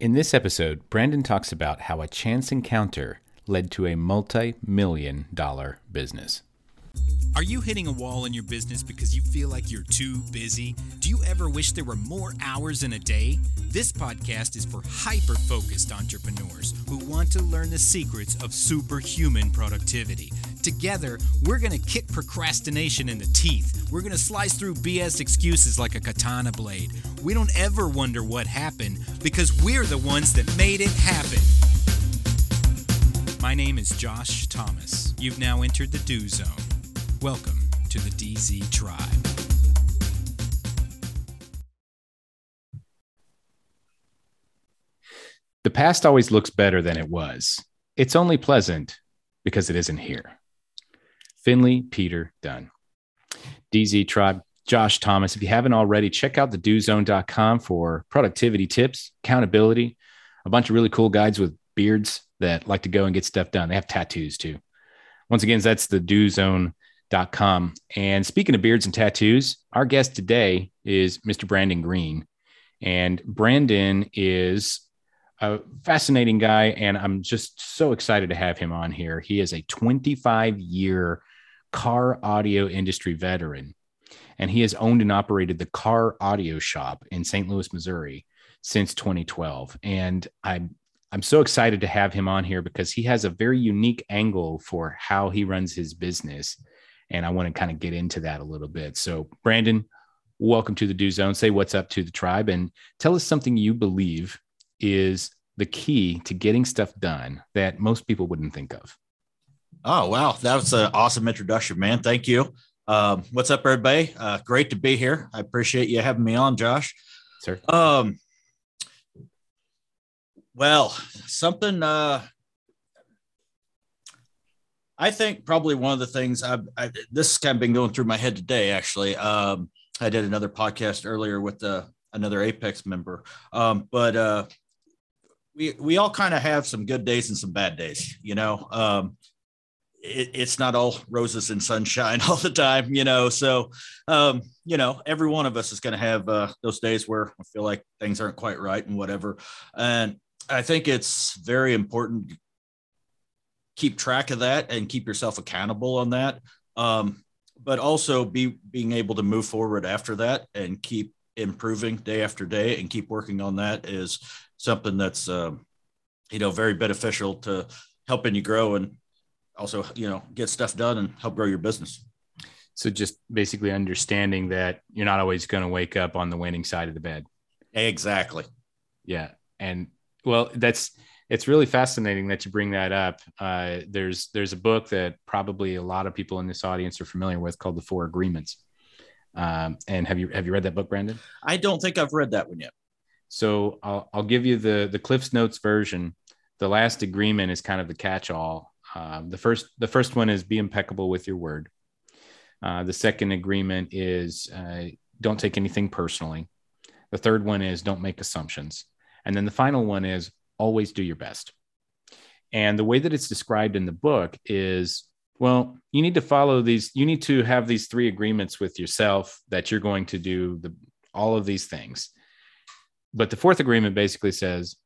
In this episode, Brandon talks about how a chance encounter led to a multi million dollar business. Are you hitting a wall in your business because you feel like you're too busy? Do you ever wish there were more hours in a day? This podcast is for hyper focused entrepreneurs who want to learn the secrets of superhuman productivity. Together, we're going to kick procrastination in the teeth. We're going to slice through BS excuses like a katana blade. We don't ever wonder what happened because we're the ones that made it happen. My name is Josh Thomas. You've now entered the Do Zone. Welcome to the DZ Tribe. The past always looks better than it was. It's only pleasant because it isn't here. Finley Peter Dunne. DZ Tribe, Josh Thomas. If you haven't already, check out the dozone.com for productivity tips, accountability, a bunch of really cool guides with beards that like to go and get stuff done. They have tattoos too. Once again, that's the dozone.com. And speaking of beards and tattoos, our guest today is Mr. Brandon Green. And Brandon is a fascinating guy, and I'm just so excited to have him on here. He is a 25 year car audio industry veteran, and he has owned and operated the Car Audio Shop in St. Louis, Missouri since 2012. And I'm I'm so excited to have him on here because he has a very unique angle for how he runs his business. And I want to kind of get into that a little bit. So, Brandon, welcome to the Do Zone. Say what's up to the tribe and tell us something you believe is the key to getting stuff done that most people wouldn't think of. Oh, wow. That was an awesome introduction, man. Thank you. Um, what's up, everybody? Uh, great to be here. I appreciate you having me on, Josh. Sir. Um, well, something uh, I think probably one of the things I've, I, this has kind of been going through my head today. Actually, um, I did another podcast earlier with uh, another Apex member, um, but uh, we we all kind of have some good days and some bad days. You know, um, it, it's not all roses and sunshine all the time. You know, so um, you know, every one of us is going to have uh, those days where I feel like things aren't quite right and whatever. And I think it's very important to keep track of that and keep yourself accountable on that. Um, but also be being able to move forward after that and keep improving day after day and keep working on that is something that's um, you know very beneficial to helping you grow and also you know get stuff done and help grow your business. So just basically understanding that you're not always going to wake up on the winning side of the bed. Exactly. Yeah, and well, that's it's really fascinating that you bring that up. Uh, there's there's a book that probably a lot of people in this audience are familiar with called The Four Agreements. Um, and have you have you read that book, Brandon? I don't think I've read that one yet. So I'll I'll give you the the Cliff's Notes version. The last agreement is kind of the catch-all. Um, the first the first one is be impeccable with your word. Uh, the second agreement is uh, don't take anything personally. The third one is don't make assumptions. And then the final one is always do your best. And the way that it's described in the book is well, you need to follow these, you need to have these three agreements with yourself that you're going to do the, all of these things. But the fourth agreement basically says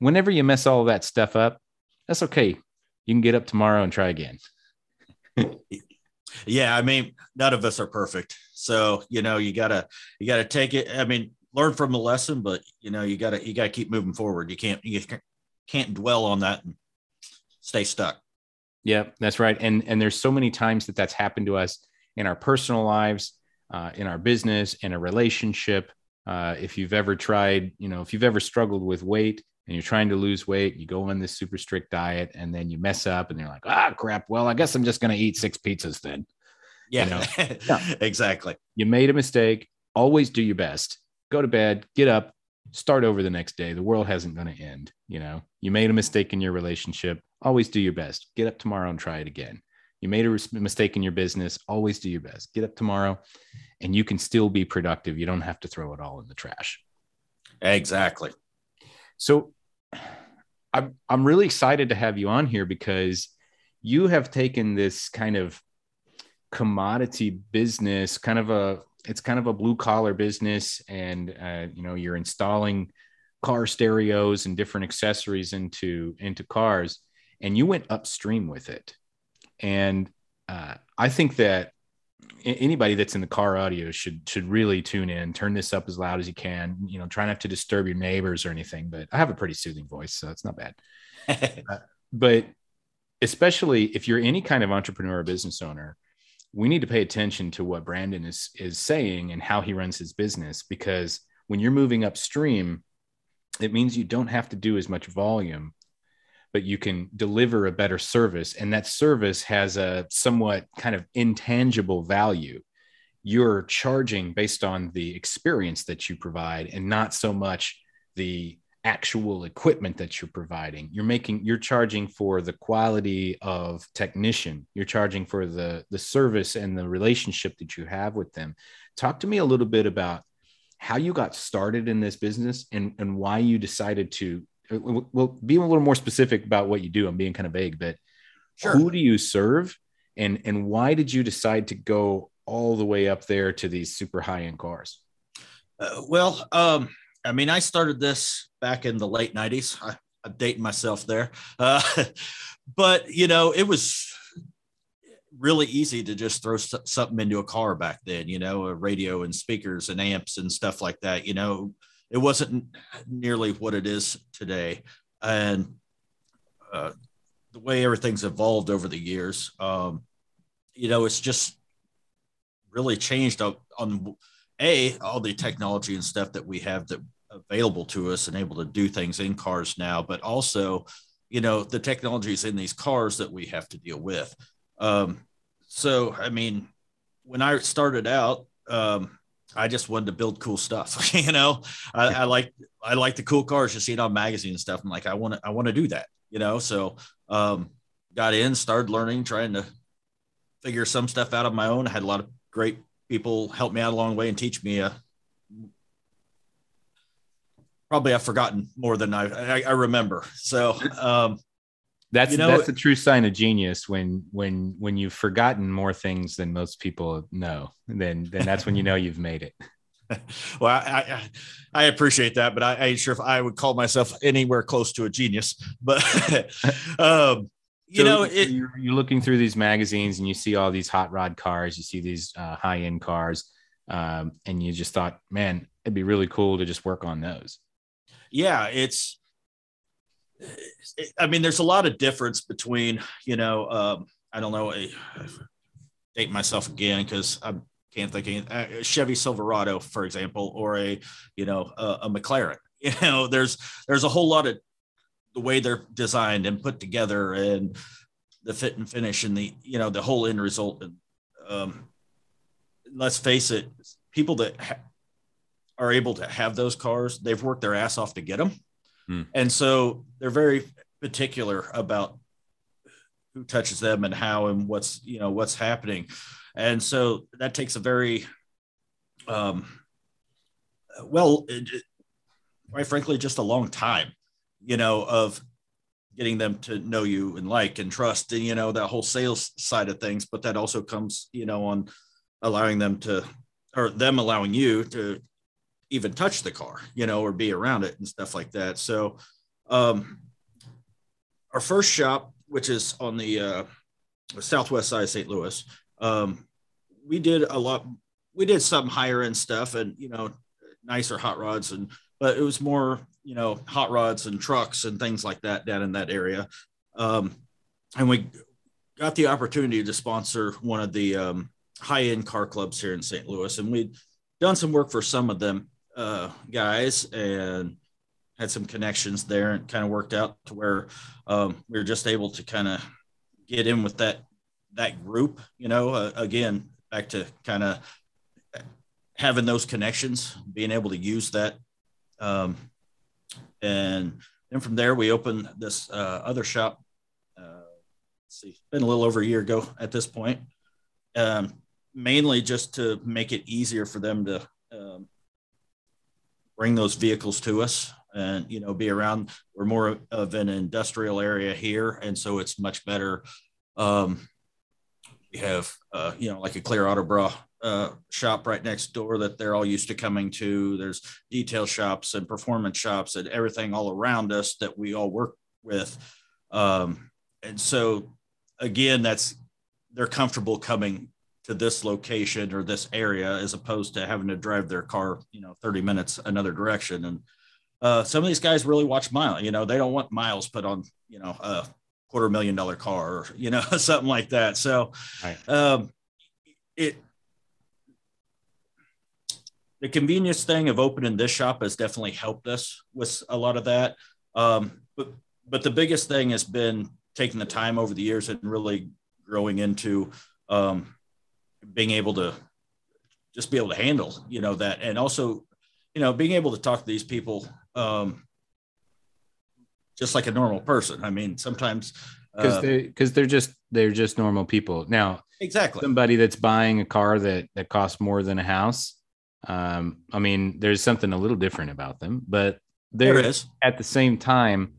whenever you mess all that stuff up, that's okay. You can get up tomorrow and try again. yeah, I mean, none of us are perfect. So, you know, you gotta you gotta take it. I mean, learn from the lesson, but you know, you gotta you gotta keep moving forward. You can't you can't dwell on that and stay stuck. Yeah, that's right. And and there's so many times that that's happened to us in our personal lives, uh, in our business, in a relationship. Uh, if you've ever tried, you know, if you've ever struggled with weight and you're trying to lose weight, you go on this super strict diet and then you mess up and you're like, ah, crap. Well, I guess I'm just going to eat six pizzas then. Yeah, you know? yeah, exactly. You made a mistake. Always do your best. Go to bed, get up, start over the next day. The world hasn't going to end. You know, you made a mistake in your relationship. Always do your best. Get up tomorrow and try it again. You made a mistake in your business. Always do your best. Get up tomorrow and you can still be productive. You don't have to throw it all in the trash. Exactly. So I'm, I'm really excited to have you on here because you have taken this kind of commodity business, kind of a, it's kind of a blue collar business. And, uh, you know, you're installing car stereos and different accessories into into cars and you went upstream with it and uh, i think that anybody that's in the car audio should should really tune in turn this up as loud as you can you know try not to disturb your neighbors or anything but i have a pretty soothing voice so it's not bad. Uh, but especially if you're any kind of entrepreneur or business owner we need to pay attention to what brandon is is saying and how he runs his business because when you're moving upstream it means you don't have to do as much volume but you can deliver a better service. And that service has a somewhat kind of intangible value. You're charging based on the experience that you provide and not so much the actual equipment that you're providing. You're making you're charging for the quality of technician. You're charging for the the service and the relationship that you have with them. Talk to me a little bit about how you got started in this business and and why you decided to well be a little more specific about what you do i'm being kind of vague but sure. who do you serve? And and why did you decide to go all the way up there to these super high end cars? Uh, well um i mean i started this back in the late 90s I, i'm dating myself there. Uh, but you know it was really easy to just throw something into a car back then you know a radio and speakers and amps and stuff like that you know it wasn't nearly what it is today. And uh, the way everything's evolved over the years, um, you know, it's just really changed on, on a all the technology and stuff that we have that available to us and able to do things in cars now, but also, you know, the technologies in these cars that we have to deal with. Um, so, I mean, when I started out, um, I just wanted to build cool stuff. you know, I, I, like I like the cool cars. You see it on magazines and stuff. I'm like, I want to I want to do that. You know, so um, got in, started learning, trying to figure some stuff out on my own. I had a lot of great people help me out along the way and teach me. Uh, probably I've forgotten more than I, I, I remember. So um, that's you know, that's a true sign of genius when when when you've forgotten more things than most people know. Then then that's when you know you've made it. well, I, I, I appreciate that, but I, I, ain't sure if I would call myself anywhere close to a genius. But um, you so know, it, you're, you're, looking through these magazines and you see all these hot rod cars, you see these uh, high end cars, um, and you just thought, man, it'd be really cool to just work on those. Yeah, it's I mean, there's a lot of difference between, you know, um, I don't know, date myself again because I can't think of a Chevy Silverado, for example, or a, you know, a, a McLaren. You know, there's there's a whole lot of the way they're designed and put together, and the fit and finish, and the you know the whole end result. And um, let's face it, people that ha- are able to have those cars, they've worked their ass off to get them Hmm. And so they're very particular about who touches them and how and what's you know what's happening and so that takes a very um well it, quite frankly just a long time you know of getting them to know you and like and trust and you know that whole sales side of things but that also comes you know on allowing them to or them allowing you to even touch the car, you know, or be around it and stuff like that. So, um, our first shop, which is on the uh, southwest side of St. Louis, um, we did a lot. We did some higher end stuff, and you know, nicer hot rods, and but it was more, you know, hot rods and trucks and things like that down in that area. Um, and we got the opportunity to sponsor one of the um, high end car clubs here in St. Louis, and we'd done some work for some of them uh, guys and had some connections there and kind of worked out to where um, we were just able to kind of get in with that that group you know uh, again back to kind of having those connections being able to use that um, and then from there we opened this uh, other shop uh, see it's been a little over a year ago at this point um, mainly just to make it easier for them to um, bring those vehicles to us and you know be around we're more of an industrial area here and so it's much better um we have uh you know like a clear auto bra uh, shop right next door that they're all used to coming to. There's detail shops and performance shops and everything all around us that we all work with. Um, and so, again, that's they're comfortable coming to this location or this area as opposed to having to drive their car, you know, 30 minutes another direction. And uh, some of these guys really watch miles. You know, they don't want miles put on, you know, a quarter million dollar car or you know something like that. So, right. um, it the convenience thing of opening this shop has definitely helped us with a lot of that. Um, but but the biggest thing has been taking the time over the years and really growing into um, being able to just be able to handle you know that. And also you know being able to talk to these people um, just like a normal person. I mean sometimes because uh, they because they're just they're just normal people. Now exactly. somebody that's buying a car that that costs more than a house um i mean there's something a little different about them but there is. at the same time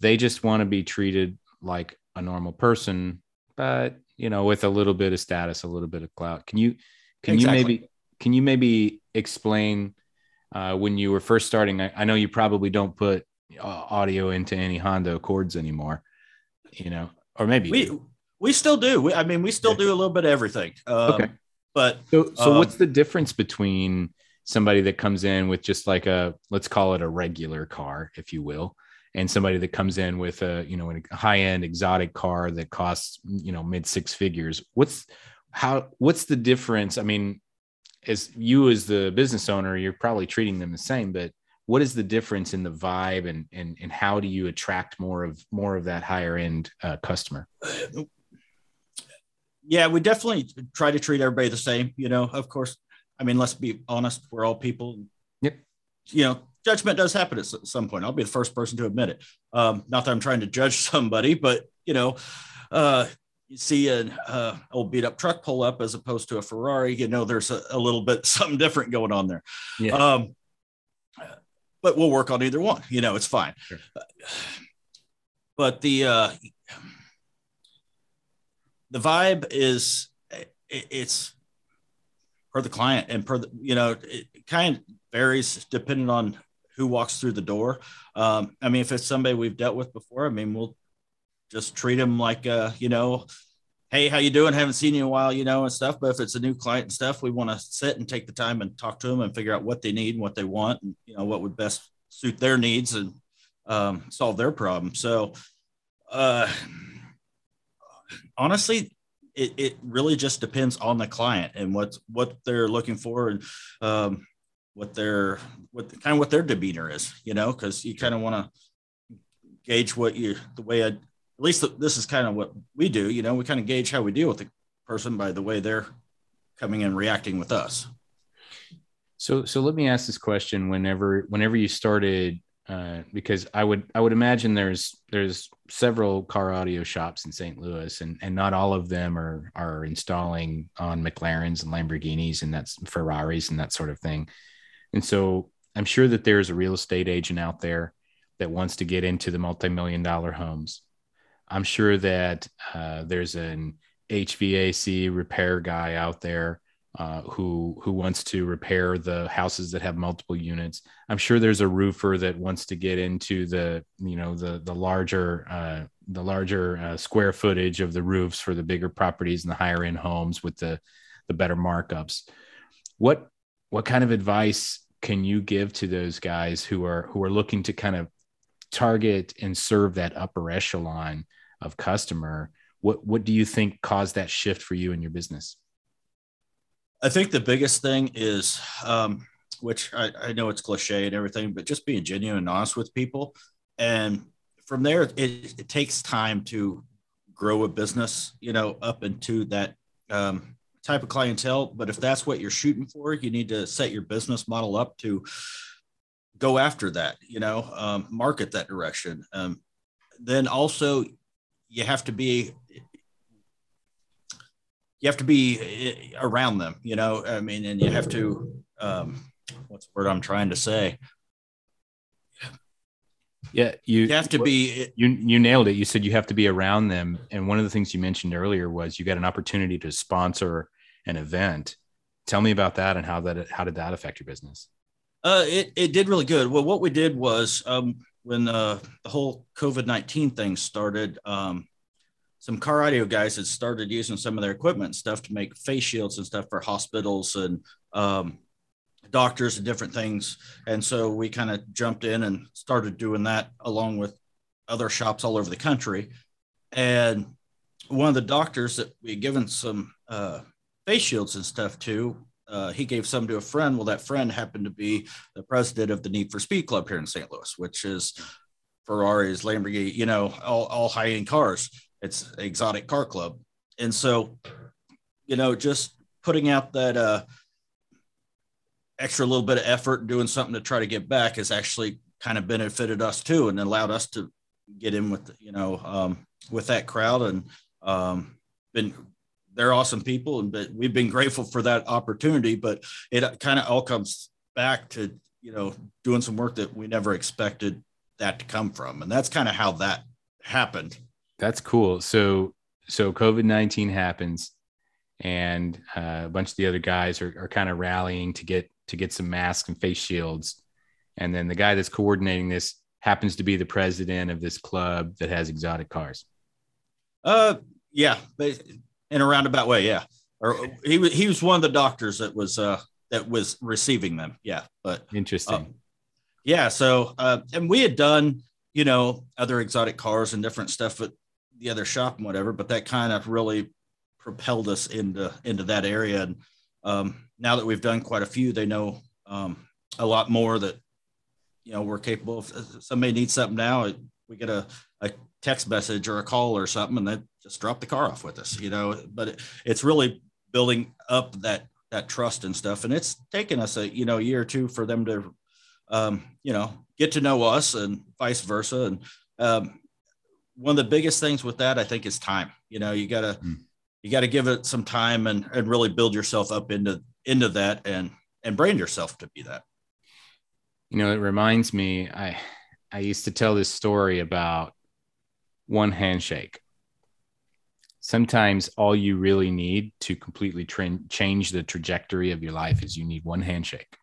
they just want to be treated like a normal person but you know with a little bit of status a little bit of clout can you can exactly. you maybe can you maybe explain uh, when you were first starting I, I know you probably don't put uh, audio into any honda accords anymore you know, or maybe we we still do. We, I mean, we still do a little bit of everything. Um, okay, but so so um, what's the difference between somebody that comes in with just like a let's call it a regular car, if you will, and somebody that comes in with a you know a high end exotic car that costs you know mid six figures? What's how what's the difference? I mean, as you as the business owner, you're probably treating them the same, but what is the difference in the vibe and and and how do you attract more of more of that higher end uh, customer yeah we definitely try to treat everybody the same you know of course i mean let's be honest we're all people yep you know judgment does happen at some point i'll be the first person to admit it um, not that i'm trying to judge somebody but you know uh, you see an uh, old beat up truck pull up as opposed to a ferrari you know there's a, a little bit something different going on there yeah. um, but we'll work on either one. You know, it's fine. Sure. But the uh, the vibe is it's per the client and per the you know it kind of varies depending on who walks through the door. Um, I mean, if it's somebody we've dealt with before, I mean, we'll just treat them like uh, you know hey, how you doing? Haven't seen you in a while, you know, and stuff. But if it's a new client and stuff, we want to sit and take the time and talk to them and figure out what they need and what they want, and you know what would best suit their needs and um, solve their problem. So, uh, honestly, it, it really just depends on the client and what what they're looking for and um, what their what kind of what their demeanor is, you know, because you kind of want to gauge what you the way I at least this is kind of what we do. You know, we kind of gauge how we deal with the person by the way they're coming and reacting with us. So, so let me ask this question: Whenever, whenever you started, uh, because I would, I would imagine there's, there's several car audio shops in St. Louis, and and not all of them are are installing on McLarens and Lamborghinis and that's Ferraris and that sort of thing. And so, I'm sure that there's a real estate agent out there that wants to get into the multi-million dollar homes I'm sure that uh, there's an HVAC repair guy out there uh, who who wants to repair the houses that have multiple units. I'm sure there's a roofer that wants to get into the you know the the larger uh, the larger uh, square footage of the roofs for the bigger properties and the higher end homes with the the better markups. What what kind of advice can you give to those guys who are who are looking to kind of target and serve that upper echelon of customer? What what do you think caused that shift for you in your business? I think the biggest thing is um, which I, I, know it's cliche and everything but just being genuine and honest with people. And from there it, it takes time to grow a business you know up into that um, type of clientele but if that's what you're shooting for you need to set your business model up to go after that you know um, market that direction. Um, then also you have to be you have to be around them you know i mean and you have to um, what's the word i'm trying to say? Yeah you, you have to be you you nailed it. You said you have to be around them. And one of the things you mentioned earlier was you got an opportunity to sponsor an event tell me about that and how that how did that affect your business? Uh, it it did really good. Well, what we did was um, when uh, the whole COVID nineteen thing started, um, some car audio guys had started using some of their equipment and stuff to make face shields and stuff for hospitals and um, doctors and different things. And so we kind of jumped in and started doing that along with other shops all over the country. And one of the doctors that we had given some uh, face shields and stuff too. uh, he gave some to a friend. Well, that friend happened to be the president of the Need for Speed Club here in St. Louis, which is Ferraris, Lamborghini, you know, all, all high end cars. It's exotic car club. And so, you know, just putting out that uh, extra little bit of effort doing something to try to get back has actually kind of benefited us too and allowed us to get in with, you know, um, with that crowd and um, been they're awesome people and but we've been grateful for that opportunity but it kind of all comes back to you know doing some work that we never expected that to come from and that's kind of how that happened that's cool. So so COVID nineteen happens, and uh, a bunch of the other guys are, are kind of rallying to get to get some masks and face shields, and then the guy that's coordinating this happens to be the president of this club that has exotic cars. Uh, yeah, in a roundabout way, yeah. Or he was he was one of the doctors that was uh that was receiving them. Yeah, but interesting. Uh, yeah, so uh, and we had done you know other exotic cars and different stuff, at the other shop and whatever, but that kind of really propelled us into into that area. And um, now that we've done quite a few, they know um, a lot more that you know we're capable of. If somebody needs something now, we get a, a text message or a call or something, and they just drop the car off with us. You know, but it, it's really building up that that trust and stuff, and it's taken us a you know year or two for them to um, you know get to know us and vice versa, and um, one of the biggest things with that, I think, is time. You know, you gotta mm. you gotta give it some time and and really build yourself up into into that and and brand yourself to be that. You know, it reminds me. I I used to tell this story about one handshake. Sometimes all you really need to completely tra- change the trajectory of your life is you need one handshake.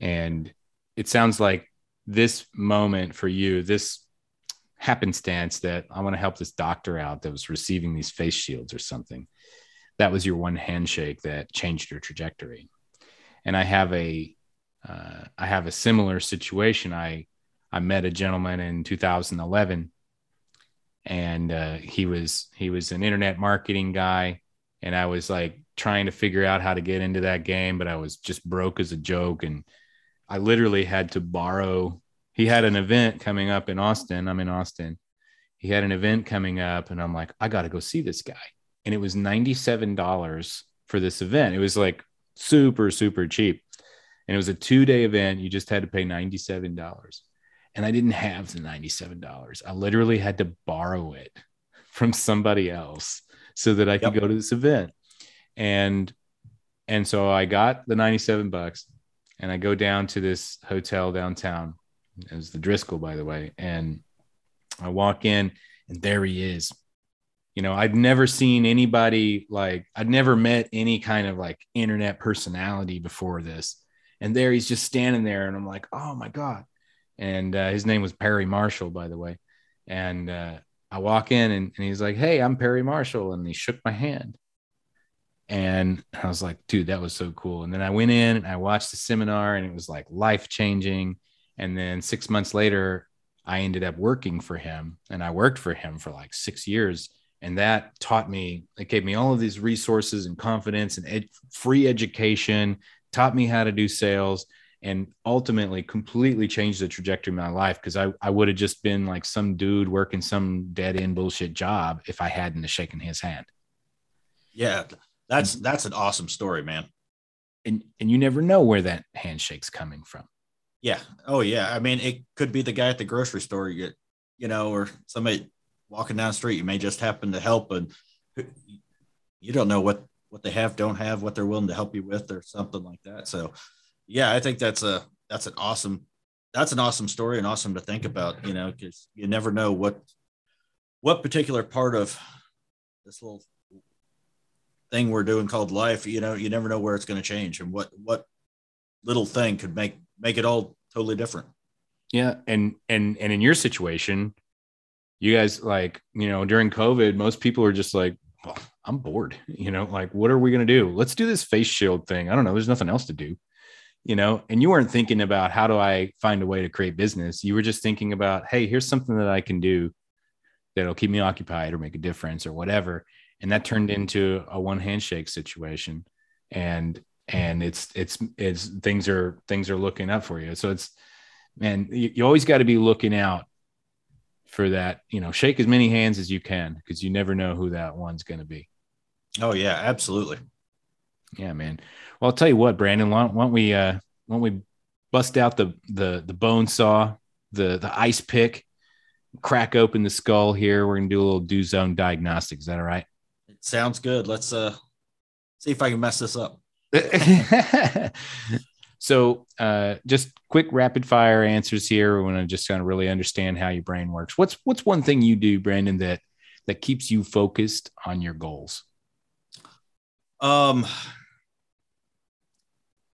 And it sounds like this moment for you, this happenstance that I want to help this doctor out that was receiving these face shields or something. That was your one handshake that changed your trajectory. And I have a, uh, I have a similar situation. I, I met a gentleman in 2011 and uh, he was, he was an internet marketing guy. And I was like trying to figure out how to get into that game, but I was just broke as a joke. And I literally had to borrow he had an event coming up in Austin. I'm in Austin. He had an event coming up, and I'm like, I got to go see this guy. And it was $97 for this event. It was like super, super cheap. And it was a two day event. You just had to pay $97. And I didn't have the $97. I literally had to borrow it from somebody else so that I could yep. go to this event. And and so I got the 97 bucks and I go down to this hotel downtown it was the Driskill, by the way. And I walk in, and there he is. You know, I'd never seen anybody like, I'd never met any kind of like internet personality before this. And there he's just standing there, and I'm like, oh my God. And uh, his name was Perry Marshall, by the way. And uh, I walk in, and, and he's like, hey, I'm Perry Marshall. And he shook my hand. And I was like, dude, that was so cool. And then I went in and I watched the seminar, and it was like life changing and then six months later, I ended up working for him and I worked for him for like six years. And that taught me, it gave me all of these resources and confidence and ed- free education, taught me how to do sales, and ultimately completely changed the trajectory of my life because I, I would have just been like some dude working some dead end bullshit job if I hadn't shaken his hand. Yeah, that's that's an awesome story, man. And and you never know where that handshake's coming from. Yeah. Oh, yeah. I mean, it could be the guy at the grocery store, you, you know, or somebody walking down the street. You may just happen to help, and you don't know what what they have, don't have, what they're willing to help you with, or something like that. So, yeah, I think that's a that's an awesome that's an awesome story and awesome to think about. You know, because you never know what what particular part of this little thing we're doing called life, you know, you never know where it's going to change and what what little thing could make make it all totally different. Yeah, and and and in your situation, you guys like you know during COVID, most people are just like, well, I'm bored. You know, like what are we gonna do? Let's do this face shield thing. I don't know. There's nothing else to do. You know, and you weren't thinking about how do I find a way to create business. You were just thinking about, hey, here's something that I can do that'll keep me occupied or make a difference or whatever. And that turned into a one handshake situation. And and it's it's it's things are things are looking up for you. So it's man, you, you always got to be looking out for that. You know, shake as many hands as you can because you never know who that one's going to be. Oh yeah, absolutely. Yeah, man. Well, I'll tell you what, Brandon. Why, why don't we uh, why don't we bust out the the the bone saw, the the ice pick, crack open the skull here. We're gonna do a little do zone diagnostics. Is that all right? It sounds good. Let's uh see if I can mess this up. so uh, just quick rapid fire answers here. We want to just kind of really understand how your brain works. What's what's one thing you do, Brandon, that that keeps you focused on your goals? Um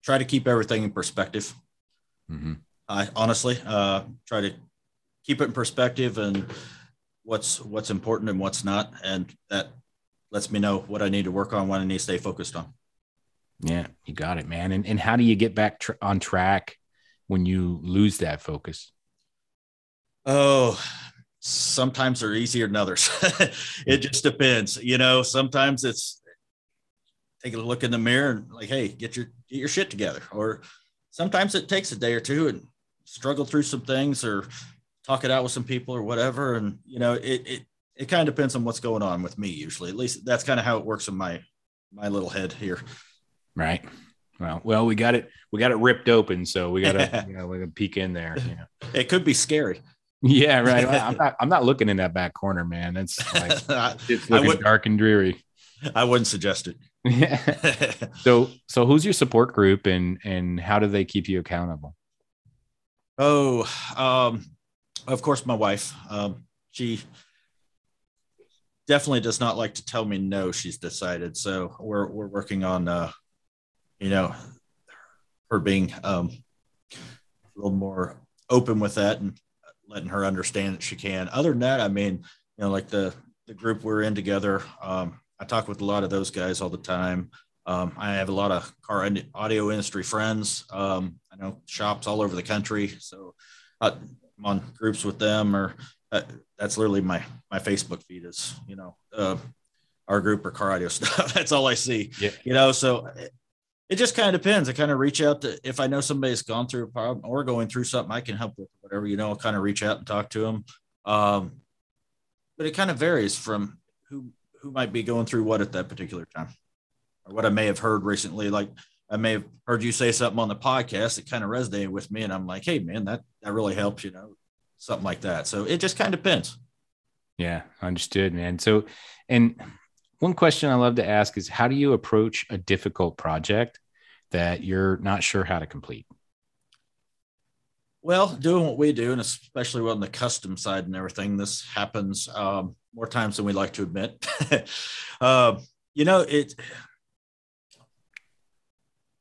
try to keep everything in perspective. Mm-hmm. I honestly uh, try to keep it in perspective and what's what's important and what's not, and that lets me know what I need to work on, what I need to stay focused on. Yeah, you got it, man. And and how do you get back tr- on track when you lose that focus? Oh, sometimes they're easier than others. it just depends. You know, sometimes it's taking a look in the mirror and like, hey, get your get your shit together. Or sometimes it takes a day or two and struggle through some things or talk it out with some people or whatever. And you know, it it it kind of depends on what's going on with me usually. At least that's kind of how it works in my my little head here. Right. Well, well, we got it. We got it ripped open, so we got to you know, we got to peek in there. You know. It could be scary. Yeah, right. I'm not. I'm not looking in that back corner, man. It's like it's looking dark and dreary. I wouldn't suggest it. Yeah. so, so who's your support group, and and how do they keep you accountable? Oh, um, of course, my wife. Um, she definitely does not like to tell me no. She's decided. So we're we're working on uh, you know, her being um, a little more open with that and letting her understand that she can. Other than that, I mean, you know, like the the group we're in together, um, I talk with a lot of those guys all the time. Um, I have a lot of car audio industry friends. Um, I know shops all over the country, so I'm on groups with them. Or uh, that's literally my my Facebook feed is you know uh, our group or car audio stuff. that's all I see. Yeah. You know, so it just kind of depends. I kind of reach out to if I know somebody's gone through a problem or going through something I can help with, whatever, you know, I'll kind of reach out and talk to them. Um, but it kind of varies from who who might be going through what at that particular time. Or what I may have heard recently. Like I may have heard you say something on the podcast that kind of resonated with me. And I'm like, hey man, that that really helps, you know, something like that. So it just kind of depends. Yeah, understood, man. So and one question I love to ask is how do you approach a difficult project that you're not sure how to complete? Well, doing what we do, and especially on the custom side and everything, this happens um, more times than we like to admit. uh, you know, it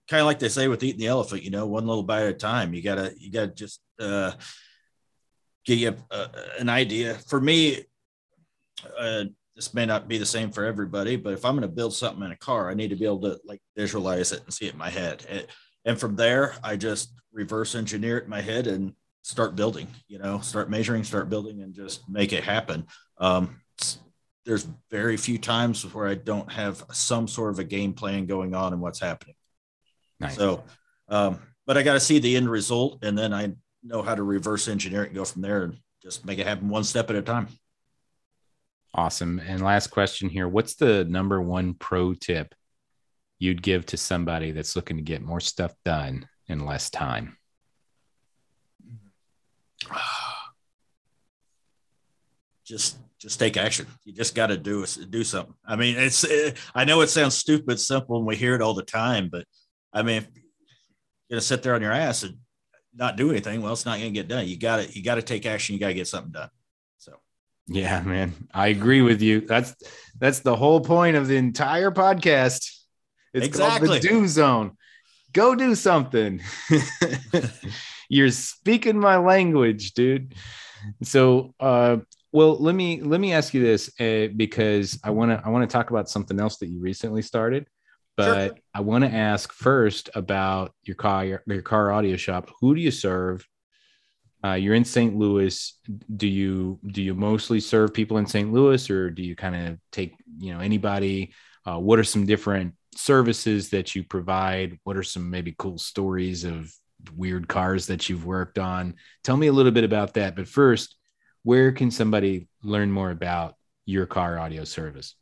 kind of like they say with eating the elephant. You know, one little bite at a time. You gotta, you gotta just uh, you a, an idea. For me, uh, this may not be the same for everybody, but if I'm going to build something in a car, I need to be able to like visualize it and see it in my head. And, and from there, I just reverse engineer it in my head and start building, you know, start measuring, start building and just make it happen. Um, there's very few times where I don't have some sort of a game plan going on and what's happening. Nice. So, um, but I got to see the end result and then I know how to reverse engineer it and go from there and just make it happen one step at a time. Awesome. And last question here What's the number one pro tip you'd give to somebody that's looking to get more stuff done in less time? Just just take action. You just got to do do something. I mean, it's it, I know it sounds stupid, simple, and we hear it all the time, but I mean, if you're gonna sit there on your ass and not do anything, well, it's not gonna get done. You got to you got to take action. You got to get something done. So, yeah, man. I agree with you. That's that's the whole point of the entire podcast. It's Exactly. called the do zone. Go do something. You're speaking my language, dude. So uh well let me let me ask you this uh, because I want to I want to talk about something else that you recently started. But Sure. I want to ask first about your car your, your car audio shop. Who do you serve? Uh, you're in St. Louis. Do you do you mostly serve people in St. Louis, or do you kind of take you know anybody? Uh, what are some different services that you provide? What are some maybe cool stories of weird cars that you've worked on? Tell me a little bit about that. But first, where can somebody learn more about your car audio service?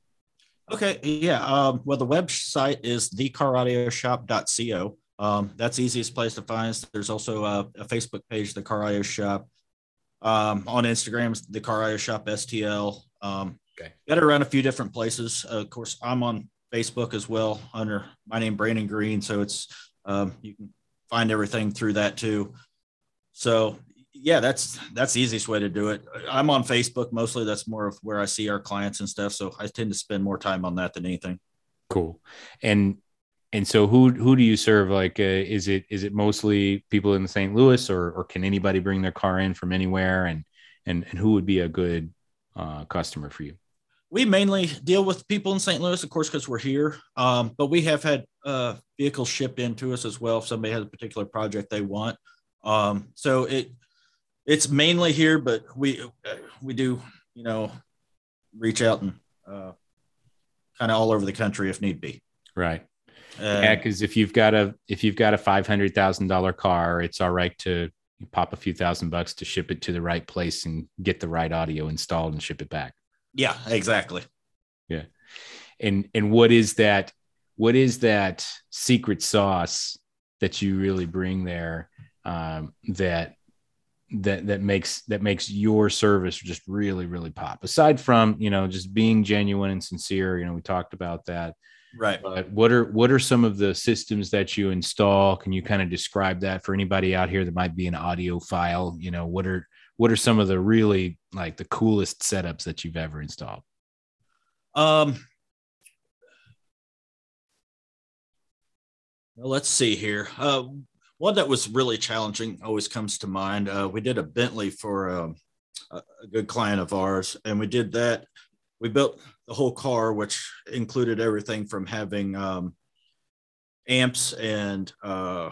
Okay, yeah. Um, well, the website is thecaraudio.shop.co. Um, that's the easiest place to find us. There's also a, a Facebook page, the Car Audio Shop. Um, on Instagram, the Car Audio Shop STL. Um, Okay. Got around a few different places. Uh, of course, I'm on Facebook as well under my name, Brandon Green. So it's um, you can find everything through that too. So yeah, that's that's the easiest way to do it. I'm on Facebook mostly. That's more of where I see our clients and stuff. So I tend to spend more time on that than anything. Cool. And and so who who do you serve? Like, uh, is it is it mostly people in St. Louis, or or can anybody bring their car in from anywhere? And and and who would be a good uh, customer for you? We mainly deal with people in St. Louis, of course, because we're here. Um, but we have had uh, vehicles shipped into us as well if somebody has a particular project they want. Um, so it it's mainly here, but we uh, we do you know reach out and uh, kind of all over the country if need be. Right. And- yeah, because if you've got a if you've got a five hundred thousand dollar car, it's all right to pop a few thousand bucks to ship it to the right place and get the right audio installed and ship it back. yeah, exactly. Yeah. And and what is that? What is that secret sauce that you really bring there? Um, that that that makes that makes your service just really really pop. Aside from you know just being genuine and sincere, you know we talked about that. Right. But what are what are some of the systems that you install? Can you kind of describe that for anybody out here that might be an audiophile? You know, what are what are some of the really like the coolest setups that you've ever installed? Um, well, let's see here. Uh, one that was really challenging always comes to mind. Uh, we did a Bentley for um, a, a good client of ours, and we did that. We built the whole car, which included everything from having um, amps and uh,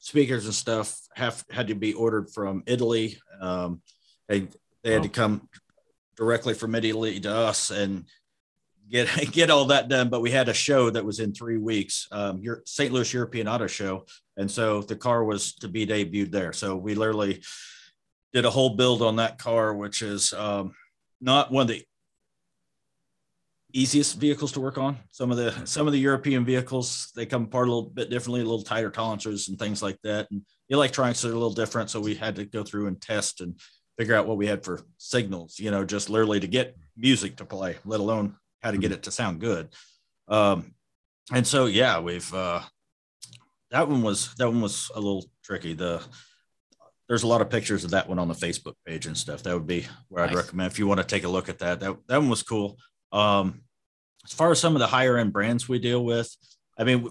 speakers and stuff have had to be ordered from Italy. Um, they they had to come directly from Italy to us and get get all that done. But we had a show that was in three weeks, um, your St. Louis European Auto Show, and so the car was to be debuted there. So we literally did a whole build on that car, which is um, not one of the easiest vehicles to work on. Some of the some of the European vehicles they come apart a little bit differently, a little tighter tolerances and things like that. And the electronics are a little different, so we had to go through and test and figure out what we had for signals. You know, just literally to get music to play, let alone how to get it to sound good. Um, and so yeah, we've uh, that one was that one was a little tricky. The there's a lot of pictures of that one on the Facebook page and stuff. That would be where I'd recommend if you want to take a look at that. That that one was cool. Um, as far as some of the higher end brands we deal with, I mean,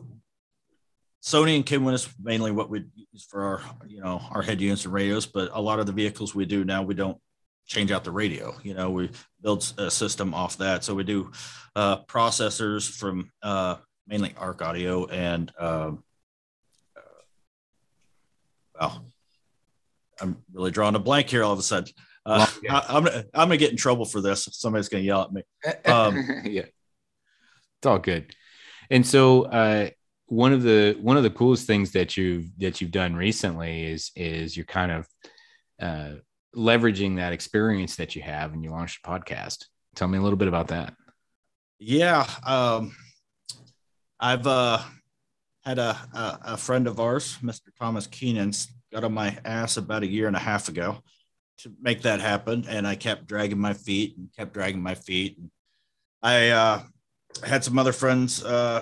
Sony and Kenwood is mainly what we use for our, you know, our head units and radios. But a lot of the vehicles we do now, we don't change out the radio. You know, we build a system off that. So we do uh, processors from uh, mainly Arc Audio and, um, uh, well, I'm really drawing a blank here all of a sudden. Uh, Well, yeah. I, I'm gonna, I'm gonna get in trouble for this. Somebody's gonna yell at me. Um, yeah, it's all good. And so, uh, one of the one of the coolest things that you've that you've done recently is is you're kind of uh, leveraging that experience that you have, and you launched a podcast. Tell me a little bit about that. Yeah, um, I've uh, had a, a a friend of ours, Mr. Thomas Keenan, got on my ass about a year and a half ago to make that happen, and I kept dragging my feet and kept dragging my feet. And I uh, had some other friends uh,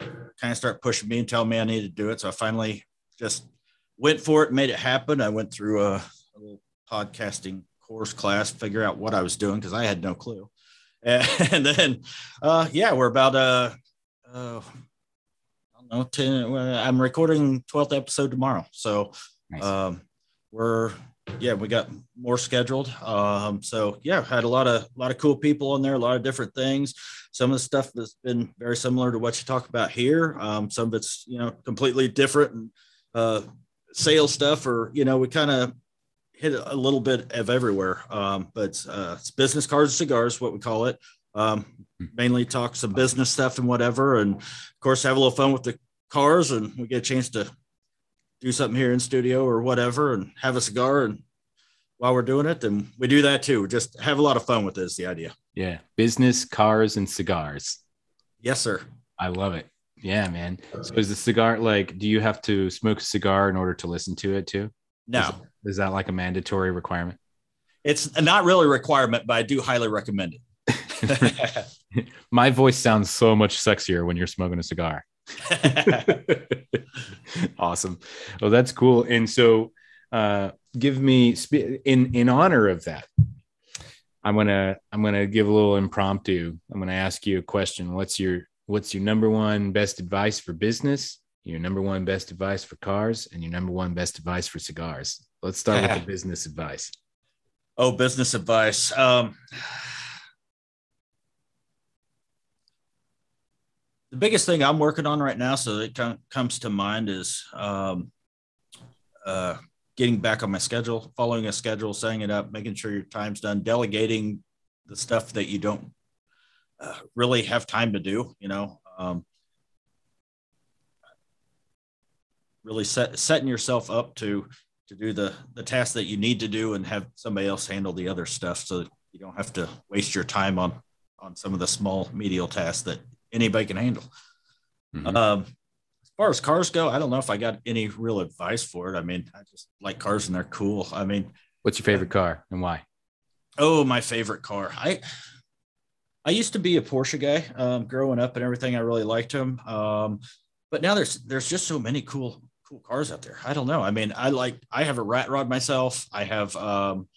kind of start pushing me and telling me I needed to do it, so I finally just went for it, made it happen. I went through a, podcasting course class, figure out what I was doing because I had no clue. And, then, uh, yeah, we're about uh, uh, I don't know, 10, I'm recording 12th episode tomorrow. So nice. um, we're, yeah, we got more scheduled. Um, so yeah, had a lot of, a lot of cool people on there, a lot of different things. Some of the stuff that's been very similar to what you talk about here. Um, some of it's, you know, completely different and uh, sales stuff or, you know, we kind of hit a little bit of everywhere. Um, but uh, it's business cars and cigars, what we call it. Um, hmm. mainly talk some business stuff and whatever, and of course have a little fun with the cars, and we get a chance to do something here in studio or whatever, and have a cigar, and while we're doing it, then we do that too. Just have a lot of fun with this. The idea. Yeah, business, cars, and cigars. Yes, sir. I love it. Yeah, man. So is the cigar like? Do you have to smoke a cigar in order to listen to it too? No. Is, is that like a mandatory requirement? It's not really a requirement, but I do highly recommend it. My voice sounds so much sexier when you're smoking a cigar. awesome. Well, that's cool. And so, uh, give me in in honor of that. I'm gonna I'm gonna give a little impromptu. I'm gonna ask you a question. What's your what's your number one best advice for business? Your number one best advice for cars, and your number one best advice for cigars. Let's start with the business advice. Oh, business advice. Um, the biggest thing I'm working on right now, so it comes to mind, is um, uh, getting back on my schedule, following a schedule, setting it up, making sure your time's done, delegating the stuff that you don't uh, really have time to do. You know, um, really set, setting yourself up to to do the the tasks that you need to do, and have somebody else handle the other stuff, so you don't have to waste your time on on some of the small medial tasks that anybody can handle. Mm-hmm. Um, as far as cars go, I don't know if I got any real advice for it. I mean, I just like cars and they're cool. I mean, what's your favorite car and why? Oh, my favorite car. I I used to be a Porsche guy um, growing up and everything. I really liked them. Um, but now there's there's just so many cool cool cars out there. I don't know. I mean, I like I have a rat rod myself. I have um,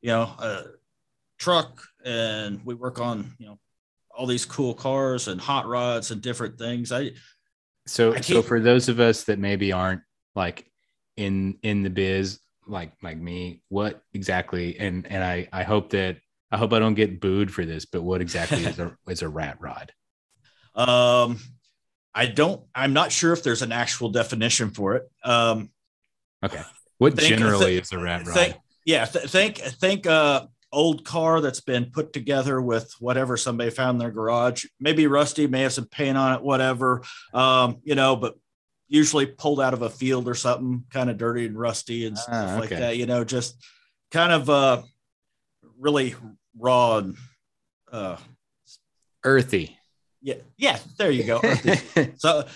you know a truck, and we work on you know all these cool cars and hot rods and different things. I so I so for those of us that maybe aren't like in in the biz like like me, what exactly and and I I hope that I hope I don't get booed for this, but what exactly is a is a rat rod? Um I don't I'm not sure if there's an actual definition for it. Um okay. What think, generally th- is a rat rod? Think, yeah, th- think think uh old car that's been put together with whatever somebody found in their garage. Maybe rusty, may have some paint on it, whatever. Um, you know, but usually pulled out of a field or something, kind of dirty and rusty and stuff ah, okay. like that. You know, just kind of uh, really raw and uh, earthy. Yeah, yeah, there you go. so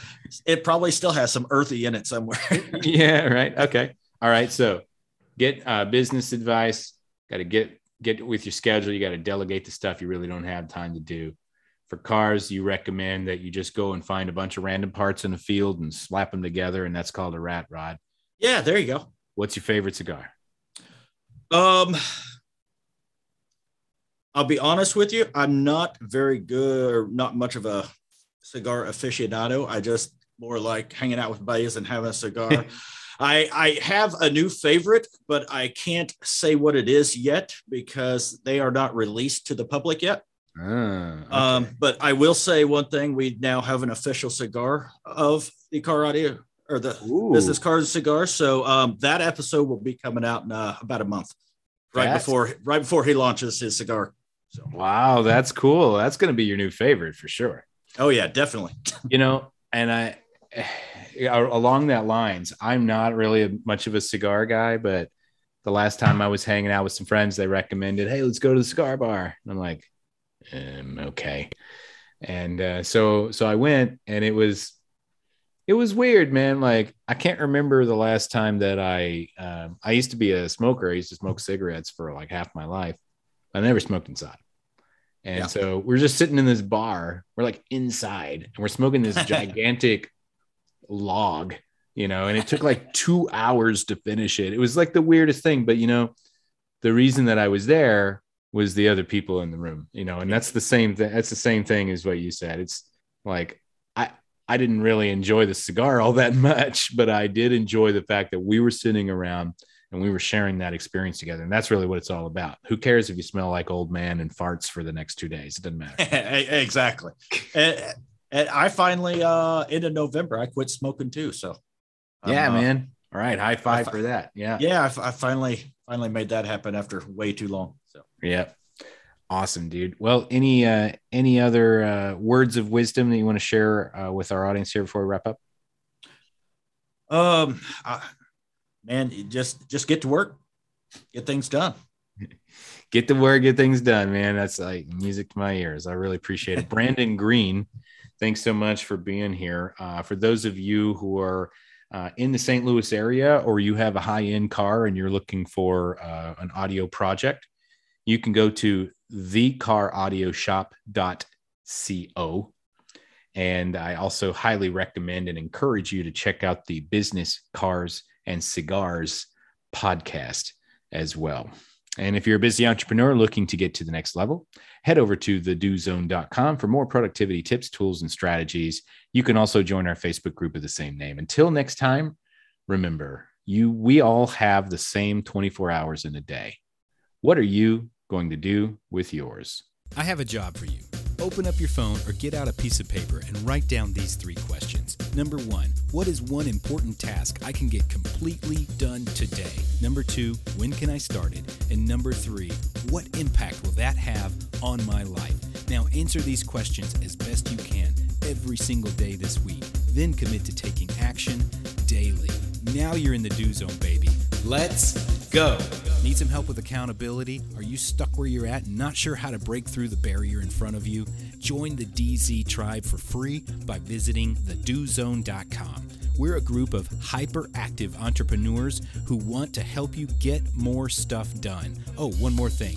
it probably still has some earthy in it somewhere. yeah, right. Okay. All right. So get uh, business advice. Got to get get with your schedule. You got to delegate the stuff you really don't have time to do. For cars, you recommend that you just go and find a bunch of random parts in the field and slap them together, and that's called a rat rod. Yeah, there you go. What's your favorite cigar? Um, I'll be honest with you. I'm not very good or not much of a cigar aficionado. I just more like hanging out with buddies and having a cigar. I, I have a new favorite, but I can't say what it is yet because they are not released to the public yet. Ah, okay. um, but I will say one thing: we now have an official cigar of the car audio or the Ooh. business cars cigar. So um, that episode will be coming out in uh, about a month, right before right before he launches his cigar. So wow, that's cool. That's going to be your new favorite for sure. Oh yeah, definitely. you know, and I along that lines, I'm not really much of a cigar guy, but the last time I was hanging out with some friends, they recommended, "Hey, let's go to the cigar bar." And I'm like, um, "Okay." And uh, so so I went, and it was it was weird, man. Like I can't remember the last time that I um, I used to be a smoker. I used to smoke cigarettes for like half my life. I never smoked inside. And yeah. so we're just sitting in this bar. We're like inside, and we're smoking this gigantic log, you know, and it took like two hours to finish it. It was like the weirdest thing, but you know, the reason that I was there was the other people in the room, you know, and that's the same thing. That's the same thing as what you said. It's like I I didn't really enjoy the cigar all that much, but I did enjoy the fact that we were sitting around and we were sharing that experience together. And that's really what it's all about. Who cares if you smell like old man and farts for the next two days? It doesn't matter. exactly. and, and, I finally, uh, in November, I quit smoking too. So, yeah, uh, man. All right. High five fi- for that. Yeah. Yeah. I, I finally, finally made that happen after way too long. So, yeah. Awesome, dude. Well, any uh any other uh words of wisdom that you want to share uh, with our audience here before we wrap up? Um, I, man, just just get to work, get things done. get to work, get things done, man. That's like music to my ears. I really appreciate it. Brandon Green, thanks so much for being here. Uh, for those of you who are uh, in the St. Louis area or you have a high end car and you're looking for uh, an audio project, you can go to thecarAudioshop.co. And I also highly recommend and encourage you to check out the Business Cars and Cigars podcast as well. And if you're a busy entrepreneur looking to get to the next level, head over to thedozone.com for more productivity tips, tools, and strategies. You can also join our Facebook group of the same name. Until next time, remember, you we all have the same 24 hours in a day. What are you going to do with yours? I have a job for you. Open up your phone or get out a piece of paper and write down these three questions. Number one, what is one important task I can get completely done today? Number two, when can I start it? And number three, what impact will that have on my life? Now answer these questions as best you can every single day this week. Then commit to taking action daily. Now you're in the do zone, baby. Let's go. Need some help with accountability? Are you stuck where you're at and not sure how to break through the barrier in front of you? Join the DZ tribe for free by visiting thedozone.com. We're a group of hyperactive entrepreneurs who want to help you get more stuff done. Oh, one more thing.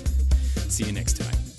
See you next time.